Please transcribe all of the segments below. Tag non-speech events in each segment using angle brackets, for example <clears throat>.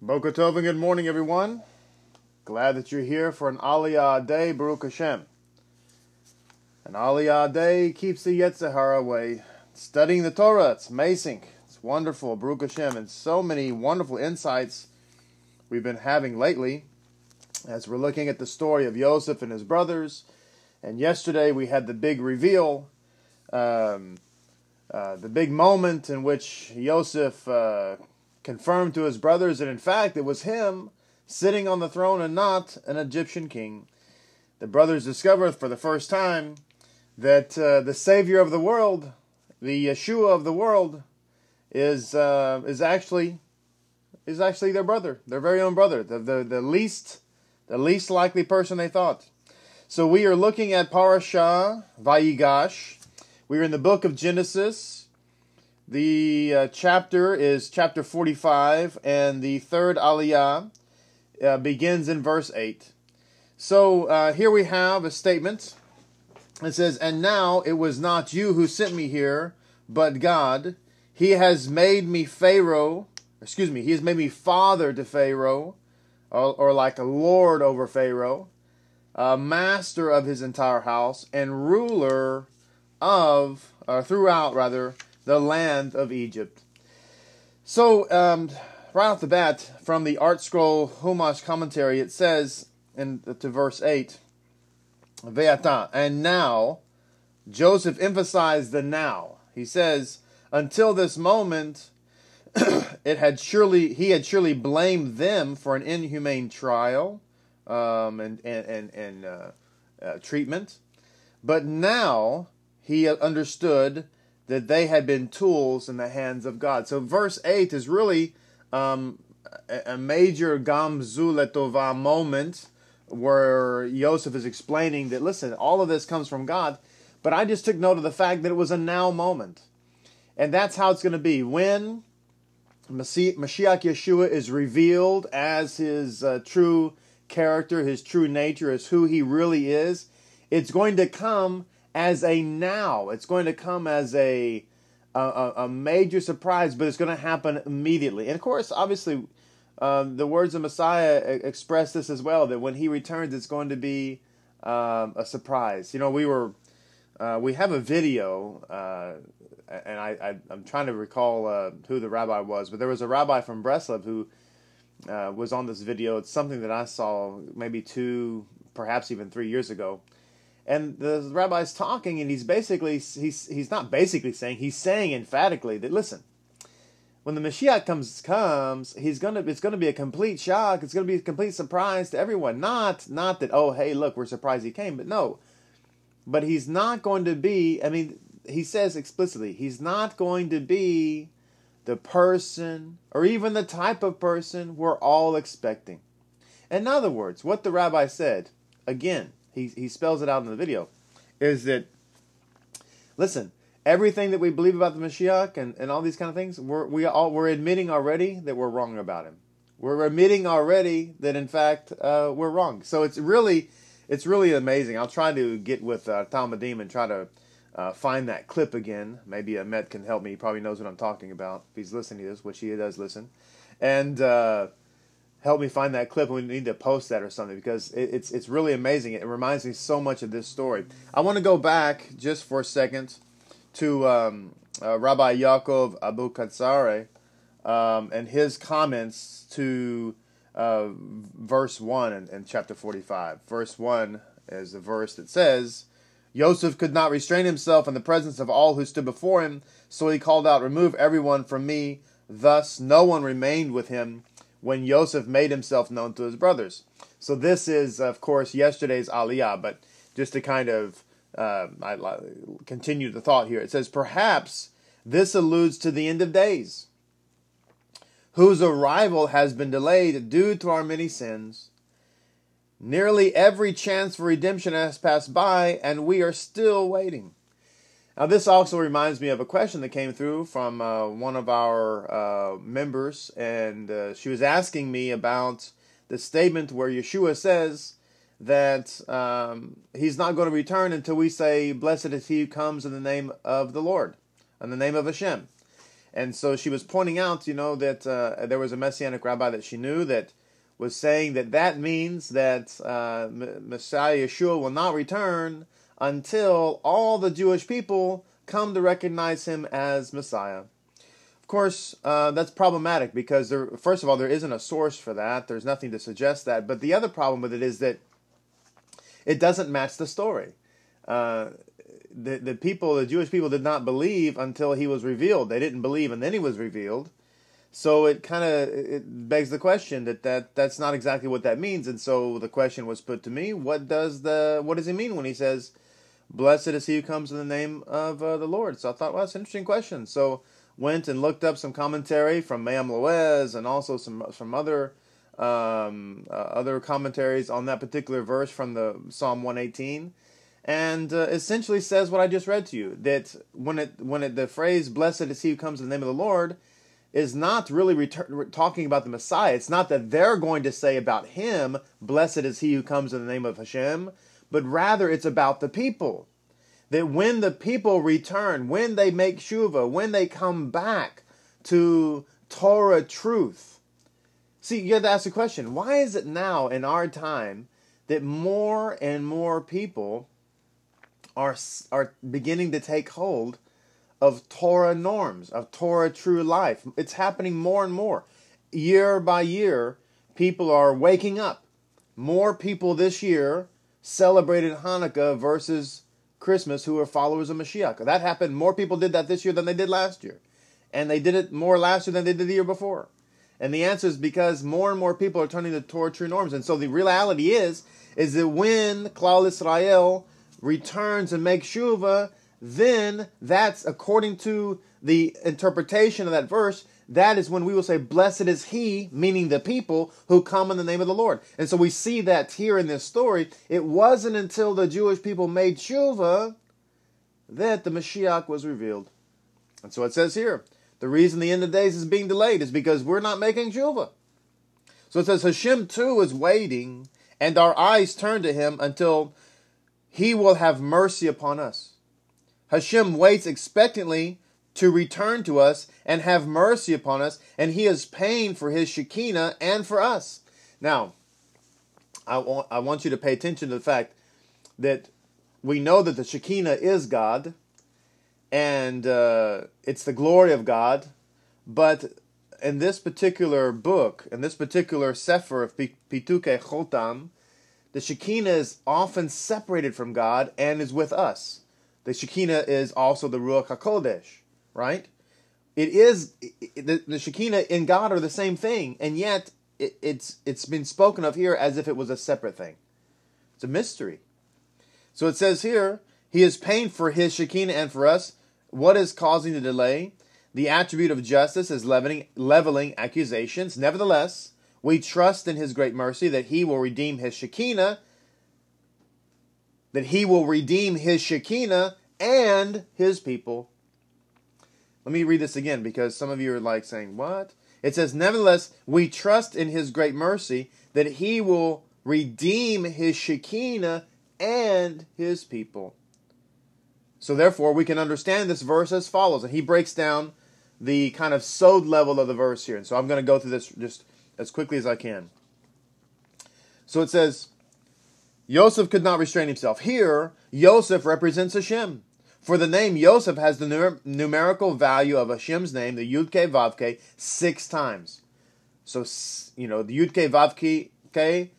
Boker Tov and good morning, everyone. Glad that you're here for an Aliyah day, Baruch Hashem. An Aliyah day keeps the Yetzer Hara away. Studying the Torah, it's amazing. It's wonderful, Baruch Hashem, and so many wonderful insights we've been having lately as we're looking at the story of Yosef and his brothers. And yesterday we had the big reveal, um, uh, the big moment in which Yosef uh, confirmed to his brothers that in fact it was him sitting on the throne and not an Egyptian king. The brothers discovered for the first time that uh, the Savior of the world, the Yeshua of the world, is uh, is actually is actually their brother, their very own brother, the, the the least the least likely person they thought. So we are looking at Parashah Vayigash. We're in the book of Genesis. The uh, chapter is chapter 45, and the third aliyah uh, begins in verse 8. So uh, here we have a statement. It says, And now it was not you who sent me here, but God. He has made me Pharaoh, excuse me, He has made me father to Pharaoh, or, or like a lord over Pharaoh, master of his entire house, and ruler of, or throughout rather, the land of Egypt. So, um, right off the bat, from the Art Scroll Humash commentary, it says in to verse eight, Ve'ata, and now, Joseph emphasized the now. He says, until this moment, <clears throat> it had surely he had surely blamed them for an inhumane trial um, and and and, and uh, uh, treatment, but now he understood that they had been tools in the hands of God. So verse 8 is really um, a major Gamzu Letova moment where Yosef is explaining that, listen, all of this comes from God, but I just took note of the fact that it was a now moment. And that's how it's going to be. When Mashiach Yeshua is revealed as his uh, true character, his true nature, as who he really is, it's going to come as a now. It's going to come as a a, a major surprise, but it's going to happen immediately. And of course, obviously, um, the words of Messiah express this as well. That when he returns, it's going to be um, a surprise. You know, we were uh, we have a video, uh, and I, I am trying to recall uh, who the rabbi was, but there was a rabbi from Breslev who uh, was on this video. It's something that I saw maybe two, perhaps even three years ago and the rabbi's talking, and he's basically he's he's not basically saying he's saying emphatically that listen, when the Mashiach comes comes, he's gonna it's gonna be a complete shock. It's gonna be a complete surprise to everyone. Not not that oh hey look we're surprised he came, but no, but he's not going to be. I mean, he says explicitly he's not going to be the person or even the type of person we're all expecting. In other words, what the rabbi said again he, he spells it out in the video, is that, listen, everything that we believe about the Mashiach and, and all these kind of things, we're, we all, we're admitting already that we're wrong about him. We're admitting already that, in fact, uh, we're wrong. So it's really, it's really amazing. I'll try to get with uh, talmidim and try to uh, find that clip again. Maybe Ahmet can help me. He probably knows what I'm talking about if he's listening to this, which he does listen. And uh, help me find that clip. We need to post that or something because it, it's it's really amazing. It reminds me so much of this story. I want to go back just for a second to um, uh, Rabbi Yaakov Abuhatzeira um, and his comments to uh, verse one in, in chapter forty-five. Verse one is the verse that says. Joseph could not restrain himself in the presence of all who stood before him, so he called out, Remove everyone from me. Thus no one remained with him when Yosef made himself known to his brothers. So this is, of course, yesterday's Aliyah, but just to kind of uh, I, continue the thought here, it says, perhaps this alludes to the end of days, whose arrival has been delayed due to our many sins. Nearly every chance for redemption has passed by, and we are still waiting. Now, this also reminds me of a question that came through from uh, one of our uh, members, and uh, she was asking me about the statement where Yeshua says that um, he's not going to return until we say, Blessed is he who comes in the name of the Lord, in the name of Hashem. And so she was pointing out, you know, that uh, there was a messianic rabbi that she knew that was saying that that means that uh, Messiah Yeshua will not return until all the Jewish people come to recognize him as Messiah. Of course, uh, that's problematic because there, first of all, there isn't a source for that. There's nothing to suggest that. But the other problem with it is that it doesn't match the story. Uh, the the people, the Jewish people, did not believe until he was revealed. They didn't believe, and then he was revealed. So it kind of it begs the question that, that that's not exactly what that means. And so the question was put to me: What does the what does he mean when he says, "Blessed is he who comes in the name of uh, the Lord"? So I thought, well, that's an interesting question. So went and looked up some commentary from Me'am Loez and also some from other um, uh, other commentaries on that particular verse from the Psalm 118, and uh, essentially says what I just read to you that when it when it the phrase "Blessed is he who comes in the name of the Lord" is not really retur- talking about the Messiah. It's not that they're going to say about him, "Blessed is he who comes in the name of Hashem," but rather it's about the people that when the people return, when they make shuva, when they come back to Torah truth. See, you have to ask the question why is it now in our time that more and more people are, are beginning to take hold of Torah norms, of Torah true life? It's happening more and more. Year by year, people are waking up. More people this year celebrated Hanukkah versus Christmas who are followers of Mashiach. That happened. More people did that this year than they did last year. And they did it more last year than they did the year before. And the answer is because more and more people are turning to Torah true norms. And so the reality is, is that when Klal Israel returns and makes Shuvah, then that's according to the interpretation of that verse, that is when we will say, Blessed is he, meaning the people who come in the name of the Lord. And so we see that here in this story. It wasn't until the Jewish people made Shuvah that the Mashiach was revealed. And so it says here, the reason the end of days is being delayed is because we're not making Shuvah. So it says, Hashem too is waiting, and our eyes turn to him until he will have mercy upon us. Hashem waits expectantly to return to us and have mercy upon us, and he is paying for his Shekinah and for us. Now, I want, I want you to pay attention to the fact that we know that the Shekinah is God, and uh, it's the glory of God, but in this particular book, in this particular Sefer of Pituke Chotam, the Shekinah is often separated from God and is with us. The Shekinah is also the Ruach HaKodesh right? It is the, the Shekinah in God are the same thing, and yet it, it's it's been spoken of here as if it was a separate thing. It's a mystery. So it says here, He is paying for His Shekinah and for us. What is causing the delay? The attribute of justice is leveling, leveling accusations. Nevertheless, we trust in His great mercy that He will redeem His Shekinah, that He will redeem His Shekinah and His people let me read this again because some of you are like saying, What? It says, Nevertheless, we trust in his great mercy that he will redeem his Shekinah and his people. So, therefore, we can understand this verse as follows. And he breaks down the kind of sod level of the verse here. And so I'm going to go through this just as quickly as I can. So it says, Yosef could not restrain himself. Here, Yosef represents Hashem. For the name Yosef has the numer- numerical value of Hashem's name, the Yud Ke Vav Ke, six times. So, you know, the Yud Ke Vav Ke,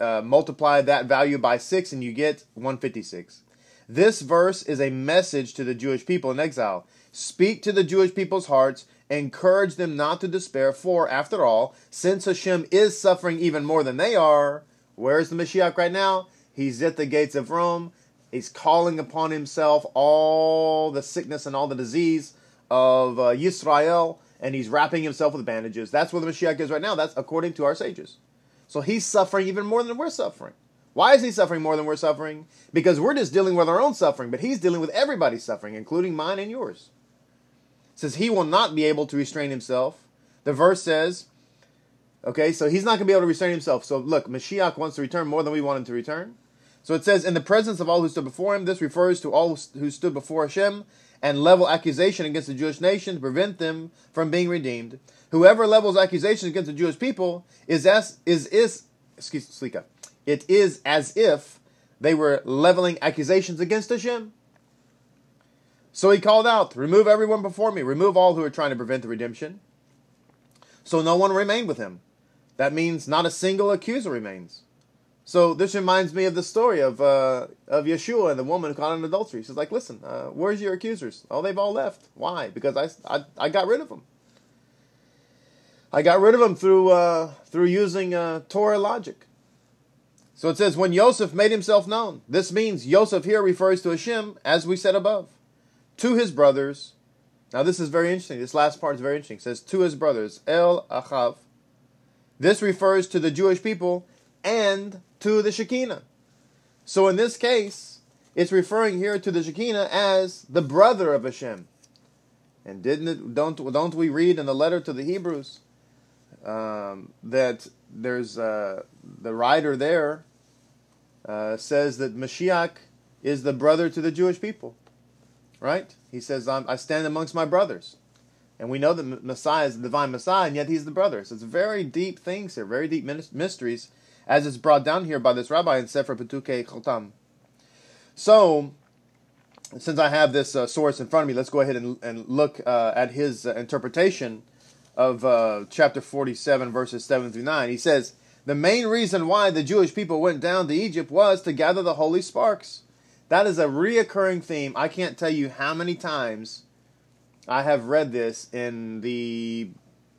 uh, multiply that value by six and you get 156. This verse is a message to the Jewish people in exile. Speak to the Jewish people's hearts, encourage them not to despair, for, after all, since Hashem is suffering even more than they are, where's the Mashiach right now? He's at the gates of Rome. He's calling upon himself all the sickness and all the disease of uh, Yisrael, and he's wrapping himself with bandages. That's where the Mashiach is right now. That's according to our sages. So he's suffering even more than we're suffering. Why is he suffering more than we're suffering? Because we're just dealing with our own suffering, but he's dealing with everybody's suffering, including mine and yours. It says he will not be able to restrain himself. The verse says, okay, so he's not going to be able to restrain himself. So look, Mashiach wants to return more than we want him to return. So it says, in the presence of all who stood before him, this refers to all who stood before Hashem and level accusation against the Jewish nation to prevent them from being redeemed. Whoever levels accusations against the Jewish people is as is is excuse me, it is as if they were leveling accusations against Hashem. So he called out, Remove everyone before me, remove all who are trying to prevent the redemption. So no one remained with him. That means not a single accuser remains. So this reminds me of the story of uh, of Yeshua and the woman caught in adultery. She's like, "Listen, uh, where's your accusers? Oh, they've all left. Why? Because I, I, I got rid of them. I got rid of them through uh, through using uh, Torah logic. So it says, when Yosef made himself known. This means Yosef here refers to Hashem, as we said above, to his brothers. Now this is very interesting. This last part is very interesting. It says, to his brothers, El Achav. This refers to the Jewish people and to the Shekinah. So in this case, it's referring here to the Shekinah as the brother of Hashem. And didn't it, don't don't we read in the letter to the Hebrews um, that there's uh, the writer there uh, says that Mashiach is the brother to the Jewish people, right? He says, "I stand amongst my brothers," and we know that Messiah is the divine Messiah, and yet he's the brother. So it's very deep things here, very deep mysteries, as it's brought down here by this rabbi in Sefer Petukei Chotam. So, since I have this uh, source in front of me, let's go ahead and, and look uh, at his uh, interpretation of uh, chapter 47, verses 7 through 9. He says, The main reason why the Jewish people went down to Egypt was to gather the holy sparks. That is a reoccurring theme. I can't tell you how many times I have read this in the.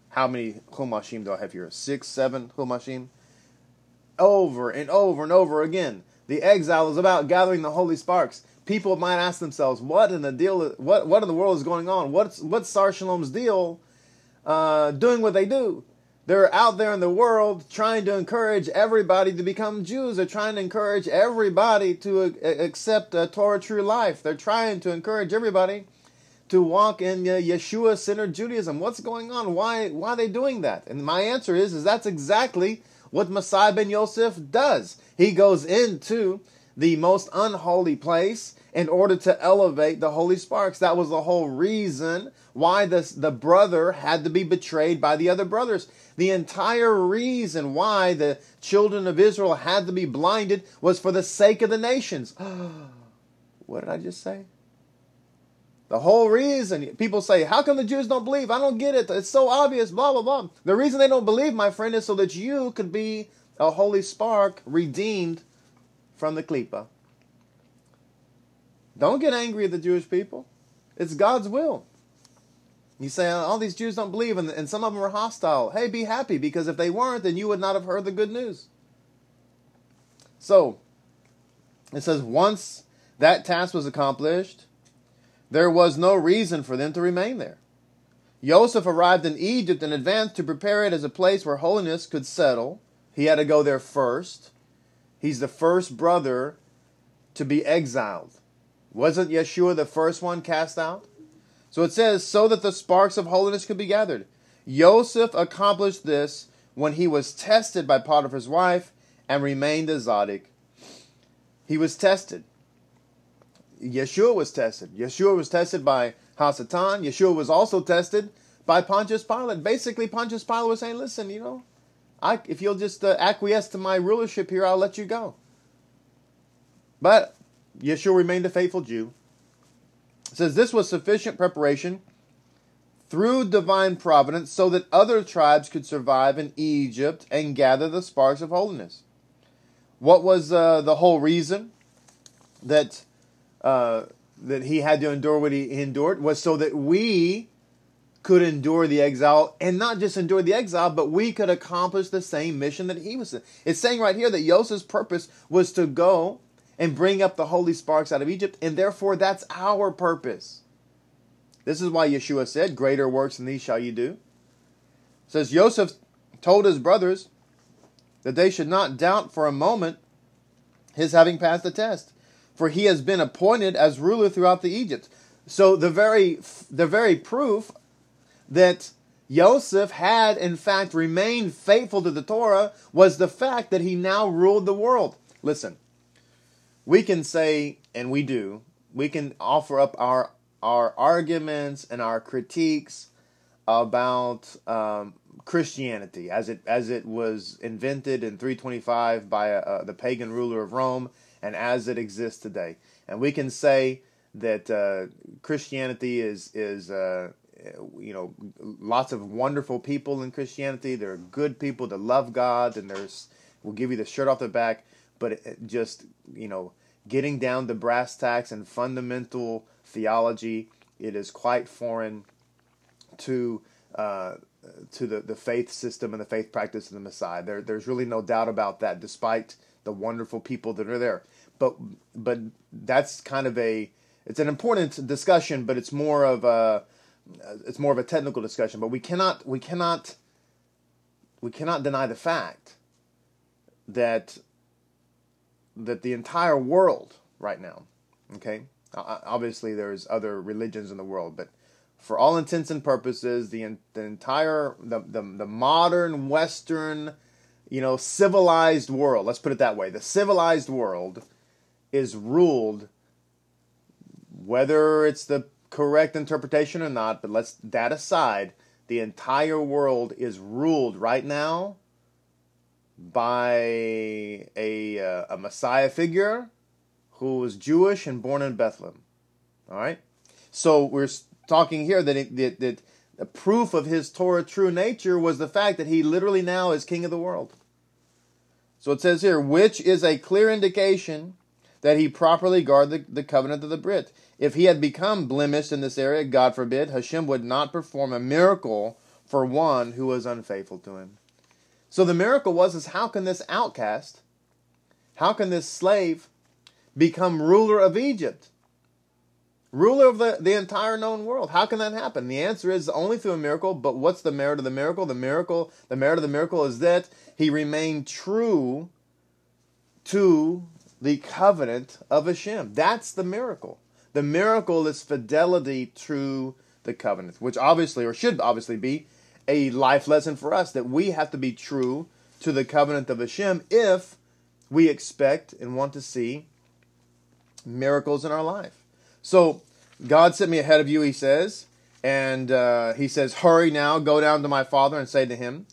How many Humashim do I have here? Six, seven Humashim? Over and over and over again. The exile is about gathering the holy sparks. People might ask themselves, "What in the deal? What what in the world is going on? What's what's Sar Shalom's deal uh, doing what they do. They're out there in the world trying to encourage everybody to become Jews. They're trying to encourage everybody to uh, accept a Torah true life. They're trying to encourage everybody to walk in uh, Yeshua centered Judaism. What's going on? Why why are they doing that? And my answer is is that's exactly what Messiah ben Yosef does. He goes into the most unholy place in order to elevate the holy sparks. That was the whole reason why this, the brother had to be betrayed by the other brothers. The entire reason why the children of Israel had to be blinded was for the sake of the nations. <gasps> what did I just say? The whole reason people say, How come the Jews don't believe? I don't get it. It's so obvious, blah, blah, blah. The reason they don't believe, my friend, is so that you could be a holy spark redeemed from the klipa. Don't get angry at the Jewish people. It's God's will. You say, oh, all these Jews don't believe, and, and some of them are hostile. Hey, be happy, because if they weren't, then you would not have heard the good news. So, it says, once that task was accomplished, there was no reason for them to remain there. Joseph arrived in Egypt in advance to prepare it as a place where holiness could settle. He had to go there first. He's the first brother to be exiled. Wasn't Yeshua the first one cast out? So it says, so that the sparks of holiness could be gathered. Joseph accomplished this when he was tested by Potiphar's wife and remained a Tzaddik. He was tested. Yeshua was tested. Yeshua was tested by Hasatan. Yeshua was also tested by Pontius Pilate. Basically, Pontius Pilate was saying, listen, you know, I, if you'll just uh, acquiesce to my rulership here, I'll let you go. But Yeshua remained a faithful Jew. It says this was sufficient preparation through divine providence so that other tribes could survive in Egypt and gather the sparks of holiness. What was uh, the whole reason that uh, that he had to endure what he endured was so that we could endure the exile and not just endure the exile, but we could accomplish the same mission that he was. In. It's saying right here that Joseph's purpose was to go and bring up the holy sparks out of Egypt, and therefore that's our purpose. This is why Yeshua said, Greater works than these shall you do. It says Joseph told his brothers that they should not doubt for a moment his having passed the test, for he has been appointed as ruler throughout the Egypt. So the very the very proof that Joseph had in fact remained faithful to the Torah was the fact that he now ruled the world. Listen, we can say, and we do, we can offer up our our arguments and our critiques about um, Christianity as it as it was invented in 325 by uh, the pagan ruler of Rome and as it exists today. And we can say that uh, Christianity is is uh, you know lots of wonderful people in Christianity. There are good people that love God, and there's will give you the shirt off the back. But just you know getting down to brass tacks and fundamental theology, it is quite foreign to uh, to the, the faith system and the faith practice of the Messiah. There, there's really no doubt about that, despite the wonderful people that are there. But but that's kind of a it's an important discussion, but it's more of a it's more of a technical discussion. But we cannot we cannot we cannot deny the fact that that the entire world right now, okay, obviously there's other religions in the world, but for all intents and purposes, the the entire the, the the modern Western, you know, civilized world. Let's put it that way. The civilized world is ruled, whether it's the correct interpretation or not. But let's that aside. The entire world is ruled right now by a uh, a Messiah figure who was Jewish and born in Bethlehem. All right, so we're talking here that, it, that, that the proof of his Torah true nature was the fact that he literally now is king of the world. So it says here, which is a clear indication that he properly guarded the, the covenant of the Brit. If he had become blemished in this area, God forbid, Hashem would not perform a miracle for one who was unfaithful to him. So the miracle was is how can this outcast, how can this slave become ruler of Egypt? Ruler of the, the entire known world. How can that happen? The answer is only through a miracle, but what's the merit of the miracle? The miracle, the merit of the miracle is that he remained true to the covenant of Hashem. That's the miracle. The miracle is fidelity to the covenant, which obviously, or should obviously be, a life lesson for us that we have to be true to the covenant of Hashem if we expect and want to see miracles in our life. So God sent me ahead of you, he says, and uh, he says, Hurry now, go down to my father and say to him,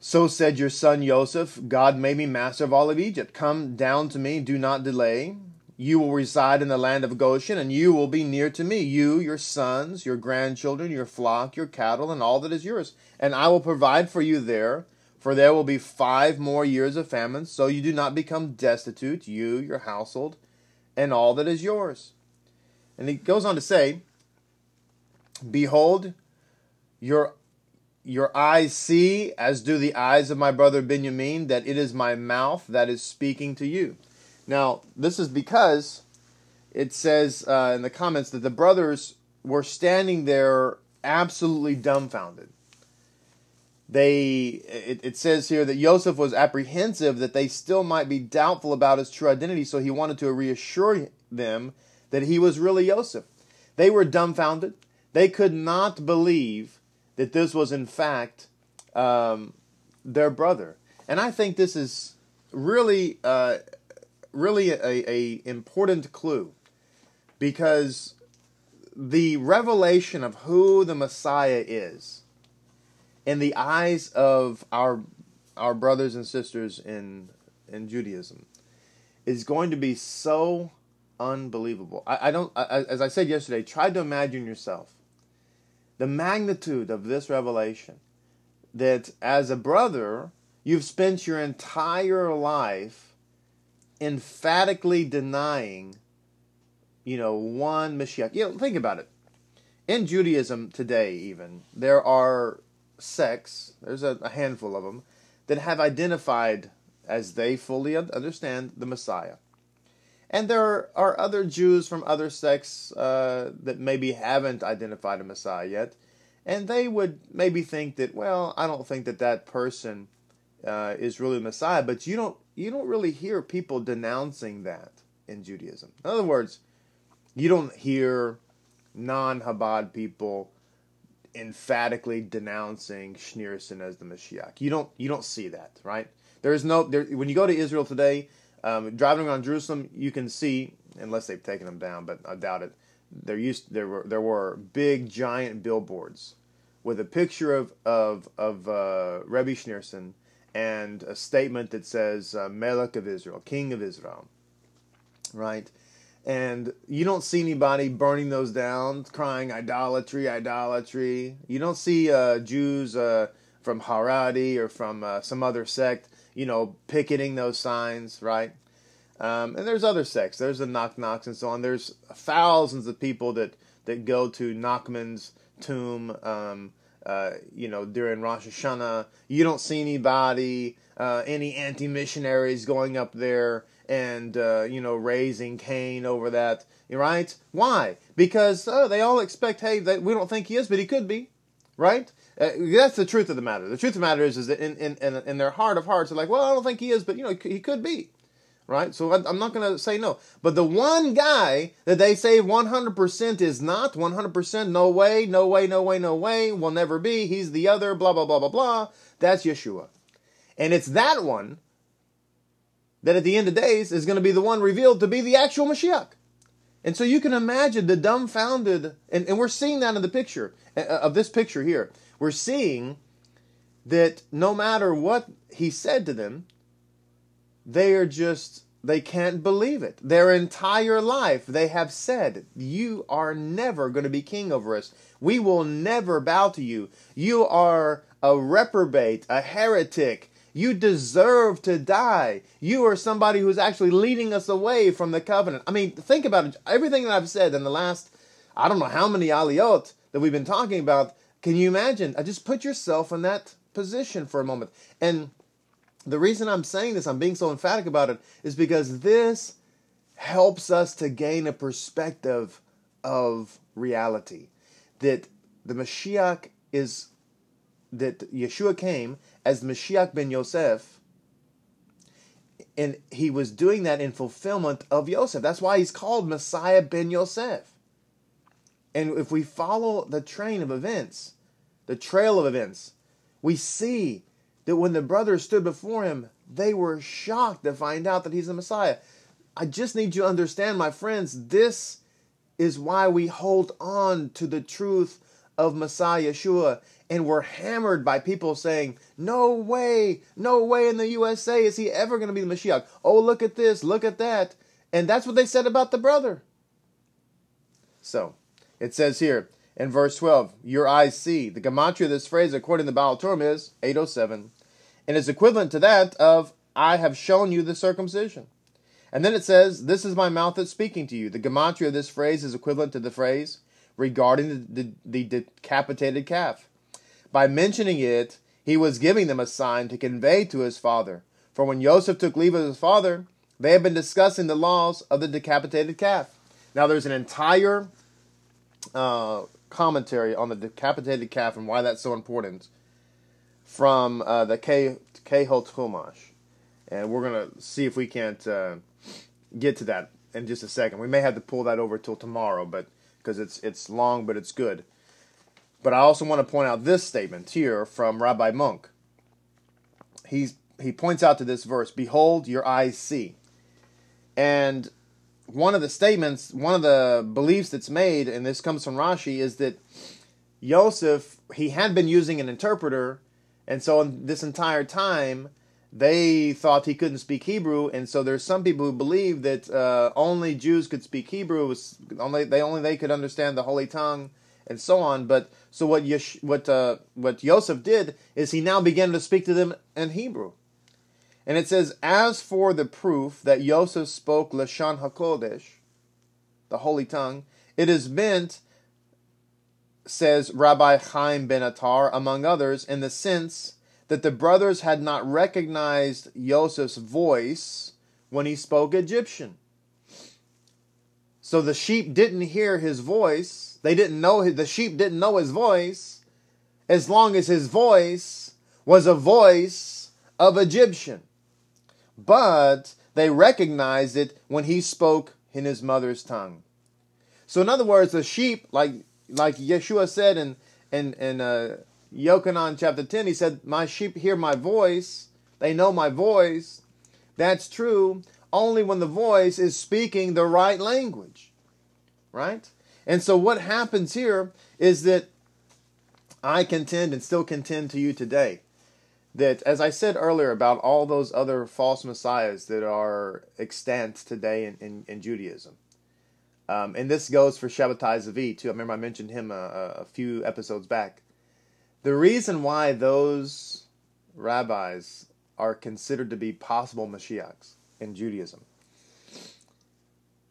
So said your son Joseph, God made me master of all of Egypt. Come down to me, do not delay. You will reside in the land of Goshen, and you will be near to me, you, your sons, your grandchildren, your flock, your cattle, and all that is yours. And I will provide for you there, for there will be five more years of famine, so you do not become destitute, you, your household, and all that is yours. And he goes on to say, Behold, your your eyes see, as do the eyes of my brother Benjamin, that it is my mouth that is speaking to you. Now, this is because it says uh, in the comments that the brothers were standing there absolutely dumbfounded. They, it, it says here that Joseph was apprehensive that they still might be doubtful about his true identity, so he wanted to reassure them that he was really Joseph. They were dumbfounded. They could not believe that this was, in fact, um, their brother. And I think this is really, uh, really a, a important clue because the revelation of who the Messiah is in the eyes of our our brothers and sisters in in Judaism is going to be so unbelievable. I, I don't, I, as I said yesterday, try to imagine yourself the magnitude of this revelation that as a brother, you've spent your entire life emphatically denying, you know, one Mashiach. You know, think about it. In Judaism today, even, there are sects, there's a, a handful of them, that have identified as they fully understand the Messiah. And there are other Jews from other sects uh, that maybe haven't identified a Messiah yet. And they would maybe think that, well, I don't think that that person uh, is really Messiah, but you don't you don't really hear people denouncing that in Judaism. In other words, you don't hear non-Chabad people emphatically denouncing Schneerson as the Mashiach. You don't you don't see that, right? There is no there when you go to Israel today, um, driving around Jerusalem, you can see, unless they've taken them down, but I doubt it. there used there were there were big giant billboards with a picture of of of uh, Rebbe Schneerson and a statement that says uh, Melech of Israel, King of Israel, right? And you don't see anybody burning those down, crying idolatry, idolatry. You don't see uh, Jews uh, from Haredi or from uh, some other sect, you know, picketing those signs, right? Um, and there's other sects. There's the Na Nachs and so on. There's thousands of people that, that go to Nachman's tomb, um, uh, you know, during Rosh Hashanah. You don't see anybody, uh, any anti missionaries going up there and, uh, you know, raising Cain over that, right? Why? Because oh, they all expect, hey, we don't think he is, but he could be, right? Uh, that's the truth of the matter. The truth of the matter is, is that in, in, in their heart of hearts, they're like, well, I don't think he is, but, you know, he could be right? So I'm not going to say no. But the one guy that they say 100% is not, 100% no way, no way, no way, no way, will never be, he's the other, blah, blah, blah, blah, blah, that's Yeshua. And it's that one that at the end of days is going to be the one revealed to be the actual Mashiach. And so you can imagine the dumbfounded, and, and we're seeing that in the picture, uh, of this picture here. We're seeing that no matter what he said to them, they are just they can't believe it. Their entire life they have said, "You are never going to be king over us. We will never bow to you. You are a reprobate, a heretic. You deserve to die. You are somebody who's actually leading us away from the covenant." I mean, think about it. Everything that I've said in the last I don't know how many aliyot that we've been talking about. Can you imagine? I just put yourself in that position for a moment. And the reason I'm saying this, I'm being so emphatic about it, is because this helps us to gain a perspective of reality. That the Mashiach is, that Yeshua came as Mashiach ben Yosef, and he was doing that in fulfillment of Yosef. That's why he's called Messiah ben Yosef. And if we follow the train of events, the trail of events, we see that when the brothers stood before him, they were shocked to find out that he's the Messiah. I just need you to understand, my friends, this is why we hold on to the truth of Messiah Yeshua. And we're hammered by people saying, No way, no way in the USA is he ever going to be the Mashiach. Oh, look at this, look at that. And that's what they said about the brother. So, it says here in verse 12, Your eyes see. The gematria of this phrase, according to the Baal Turim, is 807 and is equivalent to that of I have shown you the circumcision. And then it says, This is my mouth that's speaking to you. The gematria of this phrase is equivalent to the phrase regarding the, the, the decapitated calf. By mentioning it, he was giving them a sign to convey to his father. For when Joseph took leave of his father, they had been discussing the laws of the decapitated calf. Now, there's an entire uh, commentary on the decapitated calf and why that's so important from uh, the Kehot Chumash, and we're gonna see if we can't uh, get to that in just a second. We may have to pull that over till tomorrow, but because it's it's long, but it's good. But I also want to point out this statement here from Rabbi Munk. He's he points out to this verse, "Behold, your eyes see," and one of the statements, one of the beliefs that's made, and this comes from Rashi, is that Yosef he had been using an interpreter and so this entire time, they thought he couldn't speak Hebrew, and so there's some people who believe that uh, only Jews could speak Hebrew. Only they only they could understand the holy tongue and so on. But so what Yesh, what uh, what Yosef did is he now began to speak to them in Hebrew, and it says, as for the proof that Yosef spoke lashon hakodesh, the holy tongue, it is meant says Rabbi Chaim ben Attar, among others, in the sense that the brothers had not recognized Joseph's voice when he spoke Egyptian. So the sheep didn't hear his voice. They didn't know the sheep didn't know his voice as long as his voice was a voice of Egyptian. But they recognized it when he spoke in his mother's tongue. So in other words, the sheep, like like Yeshua said in in in uh, Yochanan chapter ten, he said, "My sheep hear my voice; they know my voice." That's true only when the voice is speaking the right language, right? And so what happens here is that I contend and still contend to you today that, as I said earlier about all those other false messiahs that are extant today in, in, in Judaism, um, and this goes for Shabbatai Zvi too. I remember I mentioned him a, a few episodes back. The reason why those rabbis are considered to be possible Mashiachs in Judaism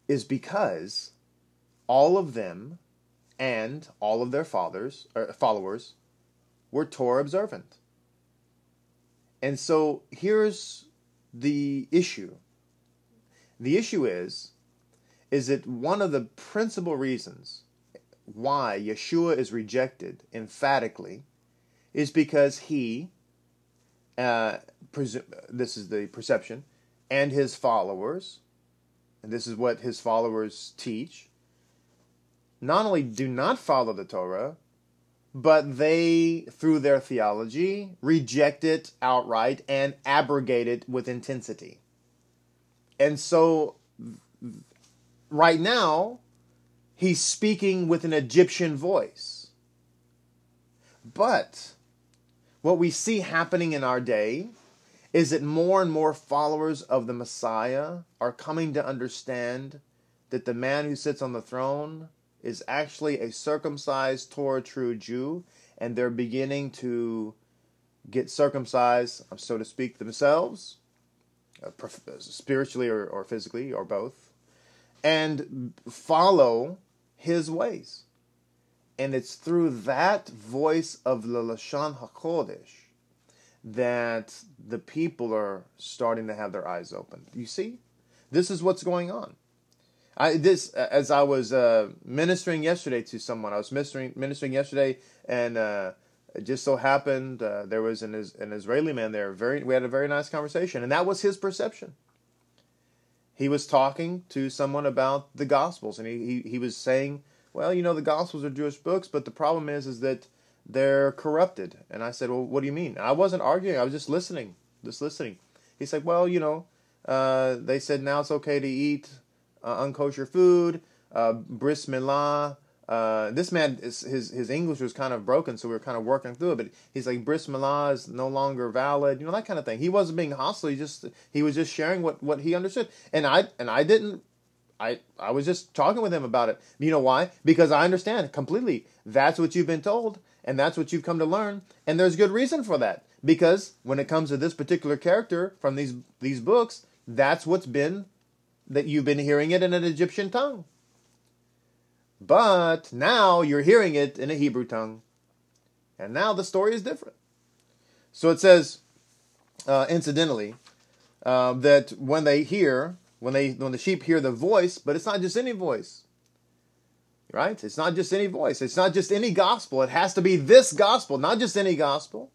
is because all of them and all of their fathers or followers were Torah observant. And so here's the issue. The issue is is that one of the principal reasons why Yeshua is rejected emphatically is because he uh, presu- this is the perception and his followers and this is what his followers teach not only do not follow the Torah, but they, through their theology, reject it outright and abrogate it with intensity. And so, right now, he's speaking with an Egyptian voice. But what we see happening in our day is that more and more followers of the Messiah are coming to understand that the man who sits on the throne is actually a circumcised Torah true Jew, and they're beginning to get circumcised, so to speak, themselves, uh, spiritually or, or physically, or both, and follow his ways. And it's through that voice of the Lashon HaKodesh that the people are starting to have their eyes open. You see? This is what's going on. I this as I was uh, ministering yesterday to someone. I was ministering ministering yesterday, and uh, it just so happened uh, there was an an Israeli man there. Very, we had a very nice conversation, and that was his perception. He was talking to someone about the Gospels, and he, he, he was saying, "Well, you know, the Gospels are Jewish books, but the problem is, is that they're corrupted." And I said, "Well, what do you mean?" I wasn't arguing; I was just listening, just listening. He said, "Well, you know, uh, they said now it's okay to eat." Uh, unkosher food, uh, bris milah. Uh, this man, is, his his English was kind of broken, so we were kind of working through it. But he's like, bris milah is no longer valid, you know that kind of thing. He wasn't being hostile. He just he was just sharing what, what he understood, and I and I didn't. I I was just talking with him about it. You know why? Because I understand completely. That's what you've been told, and that's what you've come to learn, and there's good reason for that. Because when it comes to this particular character from these these books, that's what's been that you've been hearing it in an Egyptian tongue. But now you're hearing it in a Hebrew tongue. And now the story is different. So it says, uh, incidentally, uh, that when they hear, when they when the sheep hear the voice, but it's not just any voice. Right? It's not just any voice. It's not just any gospel. It has to be this gospel, not just any gospel.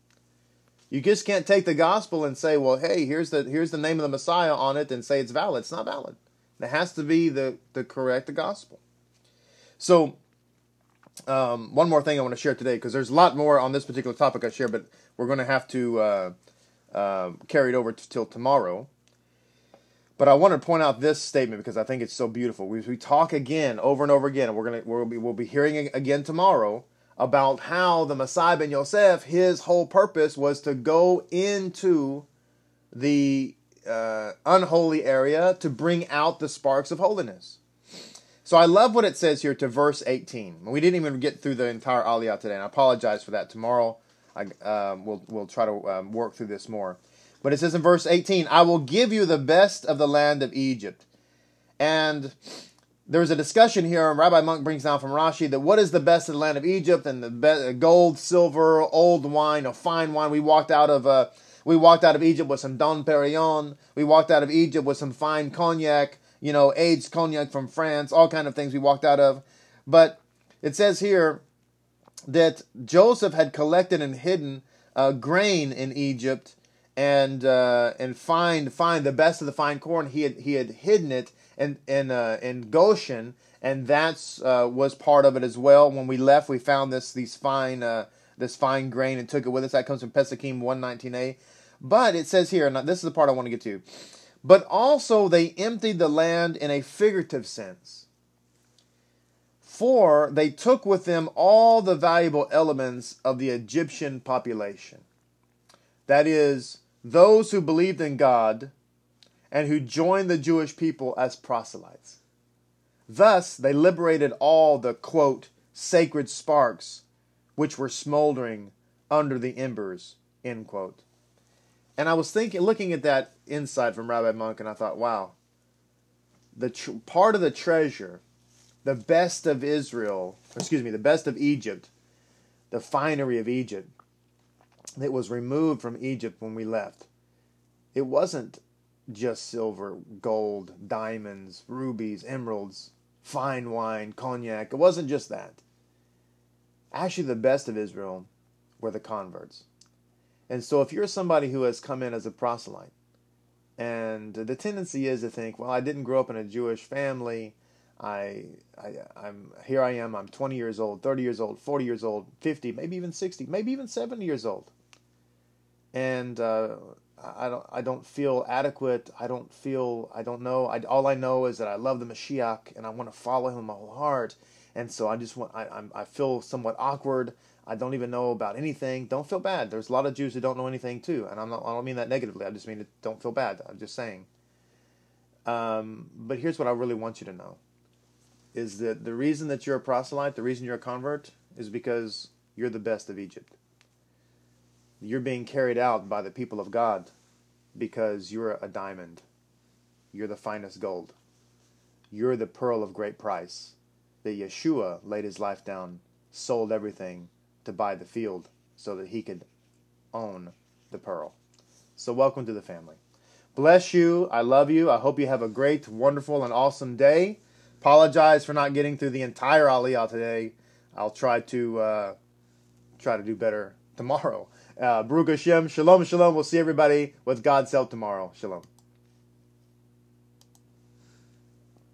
You just can't take the gospel and say, well, hey, here's the here's the name of the Messiah on it and say it's valid. It's not valid. It has to be the, the correct gospel. So um, one more thing I want to share today, because there's a lot more on this particular topic I share, but we're going to have to uh, uh, carry it over t- till tomorrow. But I want to point out this statement because I think it's so beautiful. We, we talk again over and over again, and we're gonna we'll be we'll be hearing again tomorrow about how the Messiah ben Yosef, his whole purpose was to go into the uh, unholy area to bring out the sparks of holiness. So I love what it says here to verse 18. We didn't even get through the entire Aliyah today, and I apologize for that. Tomorrow I, um, we'll, we'll try to um, work through this more. But it says in verse 18, I will give you the best of the land of Egypt. And there's a discussion here, and Rabbi Munk brings down from Rashi that what is the best of the land of Egypt and the be- gold, silver, old wine, a fine wine. We walked out of uh, we walked out of Egypt with some Dom Perignon. We walked out of Egypt with some fine cognac, you know, aged cognac from France, all kind of things we walked out of. But it says here that Joseph had collected and hidden uh, grain in Egypt and uh, and find find the best of the fine corn. He had he had hidden it in in uh, in Goshen, and that's uh, was part of it as well. When we left, we found this these fine uh, this fine grain and took it with us. That comes from Pesachim one nineteen a. But it says here, and this is the part I want to get to. But also they emptied the land in a figurative sense. For they took with them all the valuable elements of the Egyptian population. That is, those who believed in God and who joined the Jewish people as proselytes. Thus, they liberated all the, quote, sacred sparks which were smoldering under the embers, end quote. And I was thinking, looking at that insight from Rabbi Munk, and I thought, wow, the tr- part of the treasure, the best of Israel, excuse me, the best of Egypt, the finery of Egypt, that was removed from Egypt when we left. It wasn't just silver, gold, diamonds, rubies, emeralds, fine wine, cognac. It wasn't just that. Actually, the best of Israel were the converts. And so, if you're somebody who has come in as a proselyte, and the tendency is to think, well, I didn't grow up in a Jewish family. I, I, I'm here. I am. I'm 20 years old, 30 years old, 40 years old, 50, maybe even 60, maybe even 70 years old. And uh, I don't. I don't feel adequate. I don't feel. I don't know. I, all I know is that I love the Mashiach and I want to follow him with my whole heart. And so I just want. I, I'm. I feel somewhat awkward. I don't even know about anything. Don't feel bad. There's a lot of Jews who don't know anything too, and I'm not. I don't mean that negatively. I just mean it, don't feel bad. I'm just saying. Um, but here's what I really want you to know: is that the reason that you're a proselyte, the reason you're a convert, is because you're the best of Egypt. You're being carried out by the people of God because you're a diamond. You're the finest gold. You're the pearl of great price. That Yeshua laid his life down, sold everything to buy the field so that he could own the pearl. So, welcome to the family. Bless you. I love you. I hope you have a great, wonderful, and awesome day. Apologize for not getting through the entire Aliyah today. I'll try to uh, try to do better tomorrow. Uh, Baruch Hashem. Shalom, shalom. We'll see everybody with God's help tomorrow. Shalom.